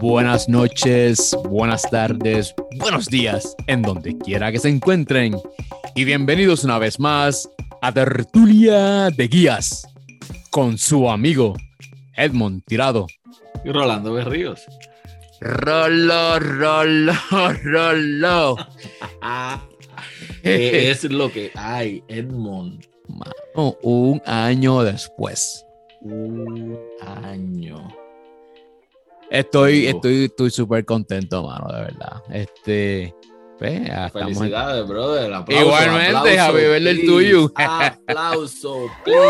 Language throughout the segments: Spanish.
buenas noches, buenas tardes, buenos días, en donde quiera que se encuentren. Y bienvenidos una vez más a Tertulia de Guías con su amigo Edmond Tirado. Y Rolando Berríos. Rolo, rolo, rolo. ¿Qué es lo que hay, Edmond? Mano, un año después. Un año. Estoy, estoy, estoy súper contento, mano, de verdad. Este, pues, en- Felicidades, brother. Aplauso, Igualmente, aplauso, please. to you. Aplauso, please.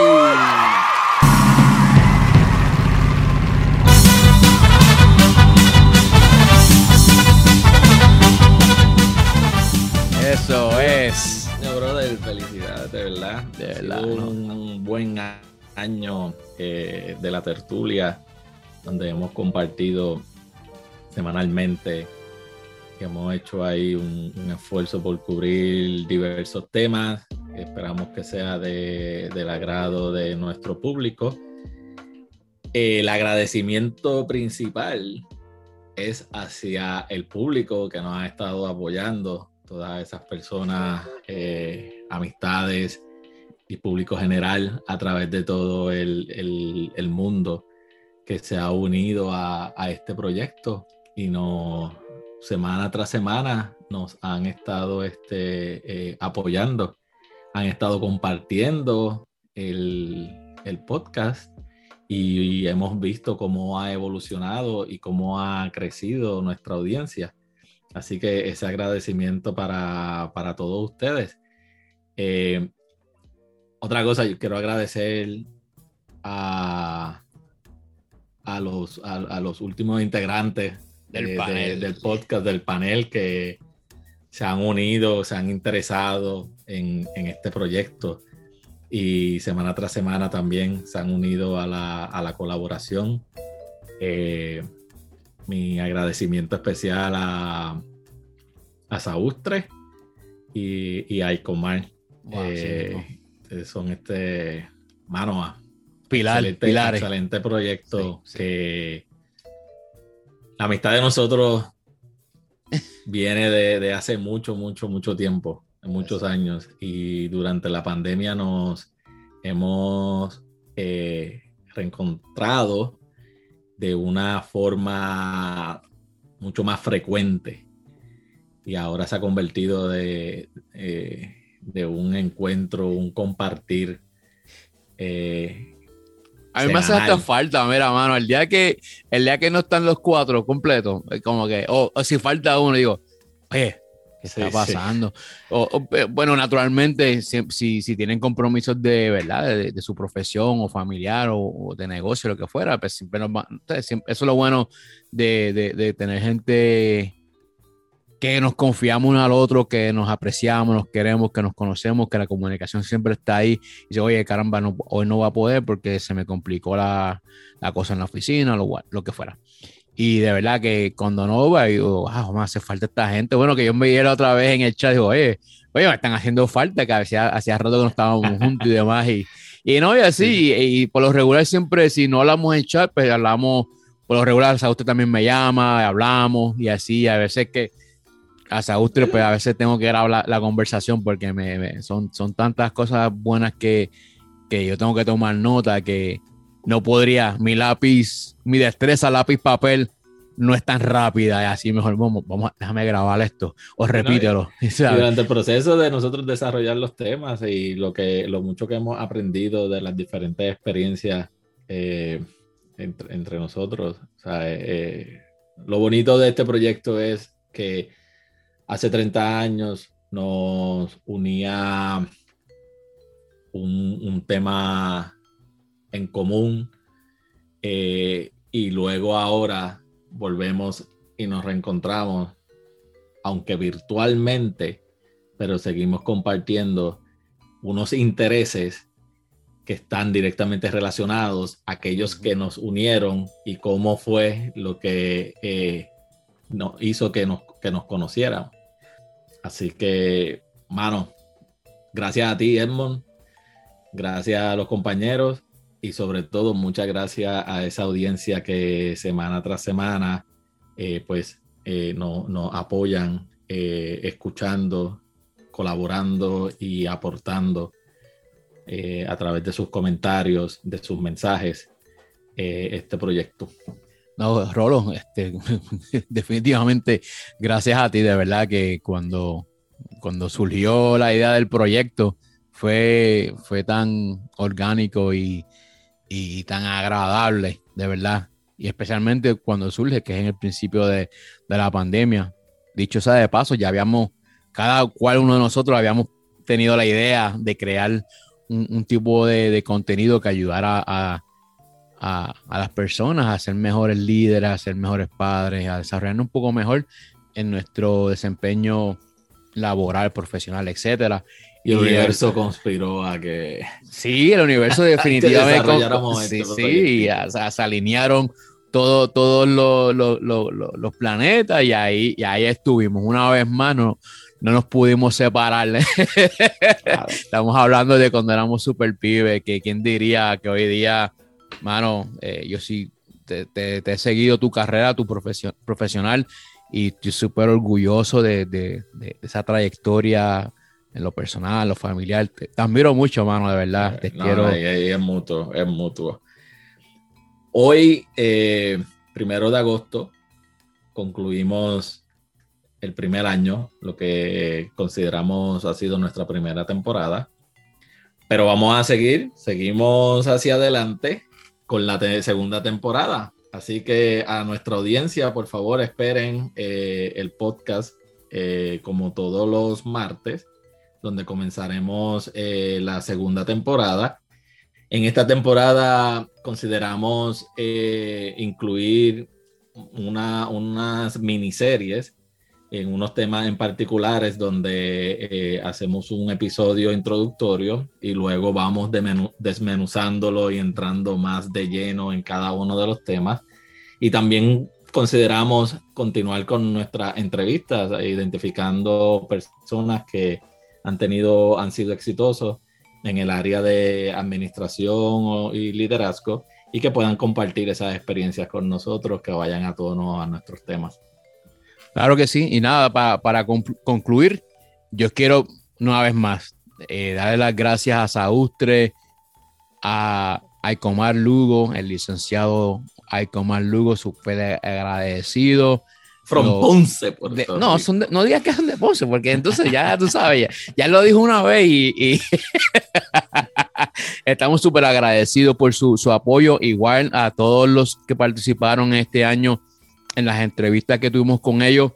Eso es. No, brother, felicidades, de verdad. De Ha verdad, sido ¿no? Un buen año eh, de la tertulia, donde hemos compartido semanalmente, hemos hecho ahí un, un esfuerzo por cubrir diversos temas. Esperamos que sea de- del agrado de nuestro público. El agradecimiento principal es hacia el público que nos ha estado apoyando, todas esas personas, eh, amistades y público general a través de todo el, el- el mundo que se ha unido a, este proyecto y nos, semana tras semana nos han estado este, eh, apoyando, han estado compartiendo el, el podcast y, hemos visto cómo ha evolucionado y cómo ha crecido nuestra audiencia. Así que ese agradecimiento para, para todos ustedes. Eh, otra cosa, yo quiero agradecer a, a, los, a, a los últimos integrantes Del de- de- panel. del podcast, del panel, que se han unido, se han interesado en, en este proyecto y semana tras semana también se han unido a la, a la colaboración. Eh, mi agradecimiento especial a, a Saustre y, y a Icomar. Wow, sí, Eh, eh, son este, mano, a- Pilar, excelente, pilares. excelente proyecto Sí, sí. que la amistad de nosotros viene de, de hace mucho, mucho, mucho tiempo, muchos años, y durante la pandemia nos hemos eh, reencontrado de una forma mucho más frecuente y ahora se ha convertido de, eh, de un encuentro, un compartir. eh, A mí me hace hasta falta, mira, mano, el día que, el día que no están los cuatro completos, como que, o o si falta uno, digo, oye, ¿qué Sí, está sí. pasando? O- o, eh, bueno, naturalmente, si, si, si tienen compromisos de verdad, de, de su profesión o familiar o, de negocio, lo que fuera, pues siempre nos va, siempre- eso es lo bueno de, de- de tener gente que nos confiamos uno al otro, que nos apreciamos, nos queremos, que nos conocemos, que la comunicación siempre está ahí. Y dice, oye, caramba, no- hoy no va a poder porque se me complicó la, la cosa en la oficina, lo, lo que fuera. Y de verdad que cuando no va, digo, ah, me hace falta esta gente. Bueno, que yo me viera otra vez en el chat, digo, oye, oye, me están haciendo falta, que hacía, hacía rato que no estábamos juntos y demás. Y, y no, y así, y, y por lo regular siempre, si no hablamos en chat, pues hablamos, por lo regular, usted también me llama, hablamos y así, a veces que a Saustre, pues a veces tengo que grabar la, la conversación porque me, me- son, son tantas cosas buenas que, que yo tengo que tomar nota que no podría, mi lápiz, mi destreza lápiz papel no es tan rápida y así mejor vamos, vamos, déjame grabar esto o repítelo. ¿sabes? durante el proceso de nosotros desarrollar los temas y lo que lo mucho que hemos aprendido de las diferentes experiencias eh, entre, entre nosotros, o sea, eh, lo bonito de este proyecto es que hace 30 años nos unía un, tema en común eh, y luego ahora volvemos y nos reencontramos, aunque virtualmente, pero seguimos compartiendo unos intereses que están directamente relacionados, aquellos que nos unieron y cómo fue lo que eh, hizo que nos, que nos conociéramos. Así que, mano, gracias a ti, Edmond, gracias a los compañeros y sobre todo muchas gracias a esa audiencia que semana tras semana pues nos no apoyan escuchando, colaborando y aportando a través de sus comentarios, de sus mensajes, este proyecto. No, Rolo, este, definitivamente gracias a ti, de verdad que cuando, cuando surgió la idea del proyecto fue, fue tan orgánico y, tan agradable, de verdad. Y especialmente cuando surge, que es en el principio de, la pandemia. Dicho sea de paso, ya habíamos, cada cual uno de nosotros habíamos tenido la idea de crear un, tipo de, contenido que ayudara a, las personas a ser mejores líderes, a ser mejores padres, a desarrollarnos un poco mejor en nuestro desempeño laboral, profesional, etcétera. Y el universo conspiró a que. Sí, el universo definitivamente. sí, sí, se alinearon todos los, planetas y ahí, y ahí estuvimos. Una vez más, no, no nos pudimos separar. Estamos hablando de cuando éramos super pibes, que quién diría que hoy día mano, eh, yo sí te, he seguido tu carrera, tu profesión, profesional y estoy súper orgulloso de, esa trayectoria en lo personal, lo familiar. Te, admiro mucho, mano, de verdad. Te quiero. es mutuo, es mutuo. Hoy, eh, primero de agosto, concluimos el primer año, lo que consideramos ha sido nuestra primera temporada. Pero vamos a seguir, seguimos hacia adelante con la segunda temporada. Así que a nuestra audiencia, por favor, esperen eh, el podcast eh, como todos los martes, donde comenzaremos eh, la segunda temporada. En esta temporada consideramos incluir una, unas miniseries en unos temas en particulares donde eh, hacemos un episodio introductorio y luego vamos desmenuzándolo y entrando más de lleno en cada uno de los temas. Y también consideramos continuar con nuestras entrevistas, identificando personas que han tenido, han sido exitosos en el área de administración y liderazgo y que puedan compartir esas experiencias con nosotros, que vayan a todos a nuestros temas. Claro que sí. Y nada, para, concluir, yo quiero una vez más eh, darle las gracias a Saustre, a Aicomar Lugo, el licenciado Aicomar Lugo, súper agradecido. From Ponce, por No, no digas que son de Ponce, porque entonces ya tú sabes, ya, lo dijo una vez y, estamos súper agradecidos por su, su, apoyo, igual a todos los que participaron este año en las entrevistas que tuvimos con ellos,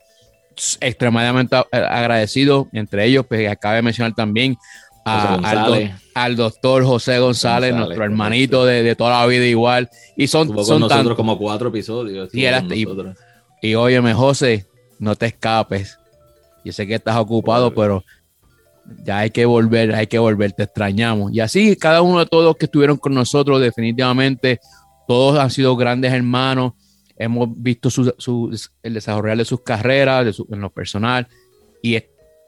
extremadamente agradecido. Entre ellos, pues acabe de mencionar también al, doctor José González, nuestro hermanito de, toda la vida igual. Y son, son nosotros como cuatro episodios. Y, y, y, óyeme, José, no te escapes. Yo sé que estás ocupado, pero ya hay que volver, hay que volver, te extrañamos. Y así cada uno de todos que estuvieron con nosotros, definitivamente, todos han sido grandes hermanos hemos visto el desarrollo de sus carreras, en lo personal, y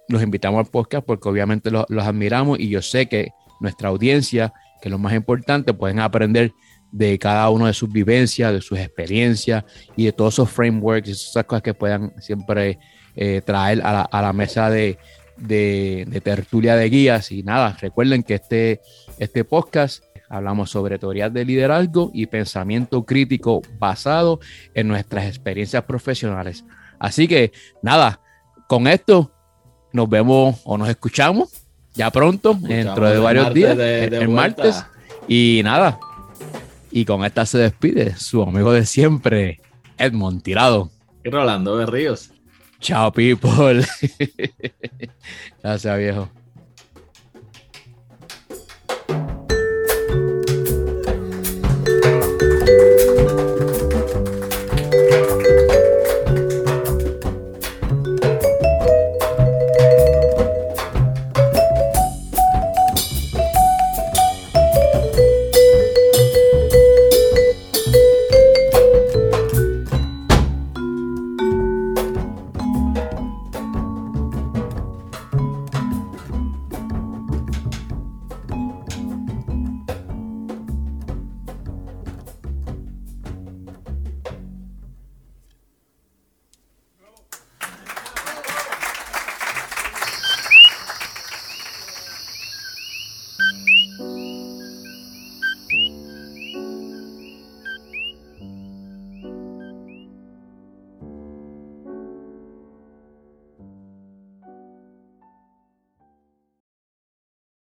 los invitamos al podcast porque obviamente los, admiramos y yo sé que nuestra audiencia, que es lo más importante, pueden aprender de cada uno de sus vivencias, de sus experiencias y de todos esos frameworks, esas cosas que puedan siempre eh, traer a la, mesa de, de, tertulia de guías. Y nada, recuerden que este, este podcast Hablamos sobre teorías de liderazgo y pensamiento crítico basado en nuestras experiencias profesionales. Así que nada, con esto nos vemos o nos escuchamos ya pronto, dentro de varios días, el martes. Y nada, y con esta se despide su amigo de siempre, Edmond Tirado. Y Rolando Berríos. Chao, people. Gracias, viejo.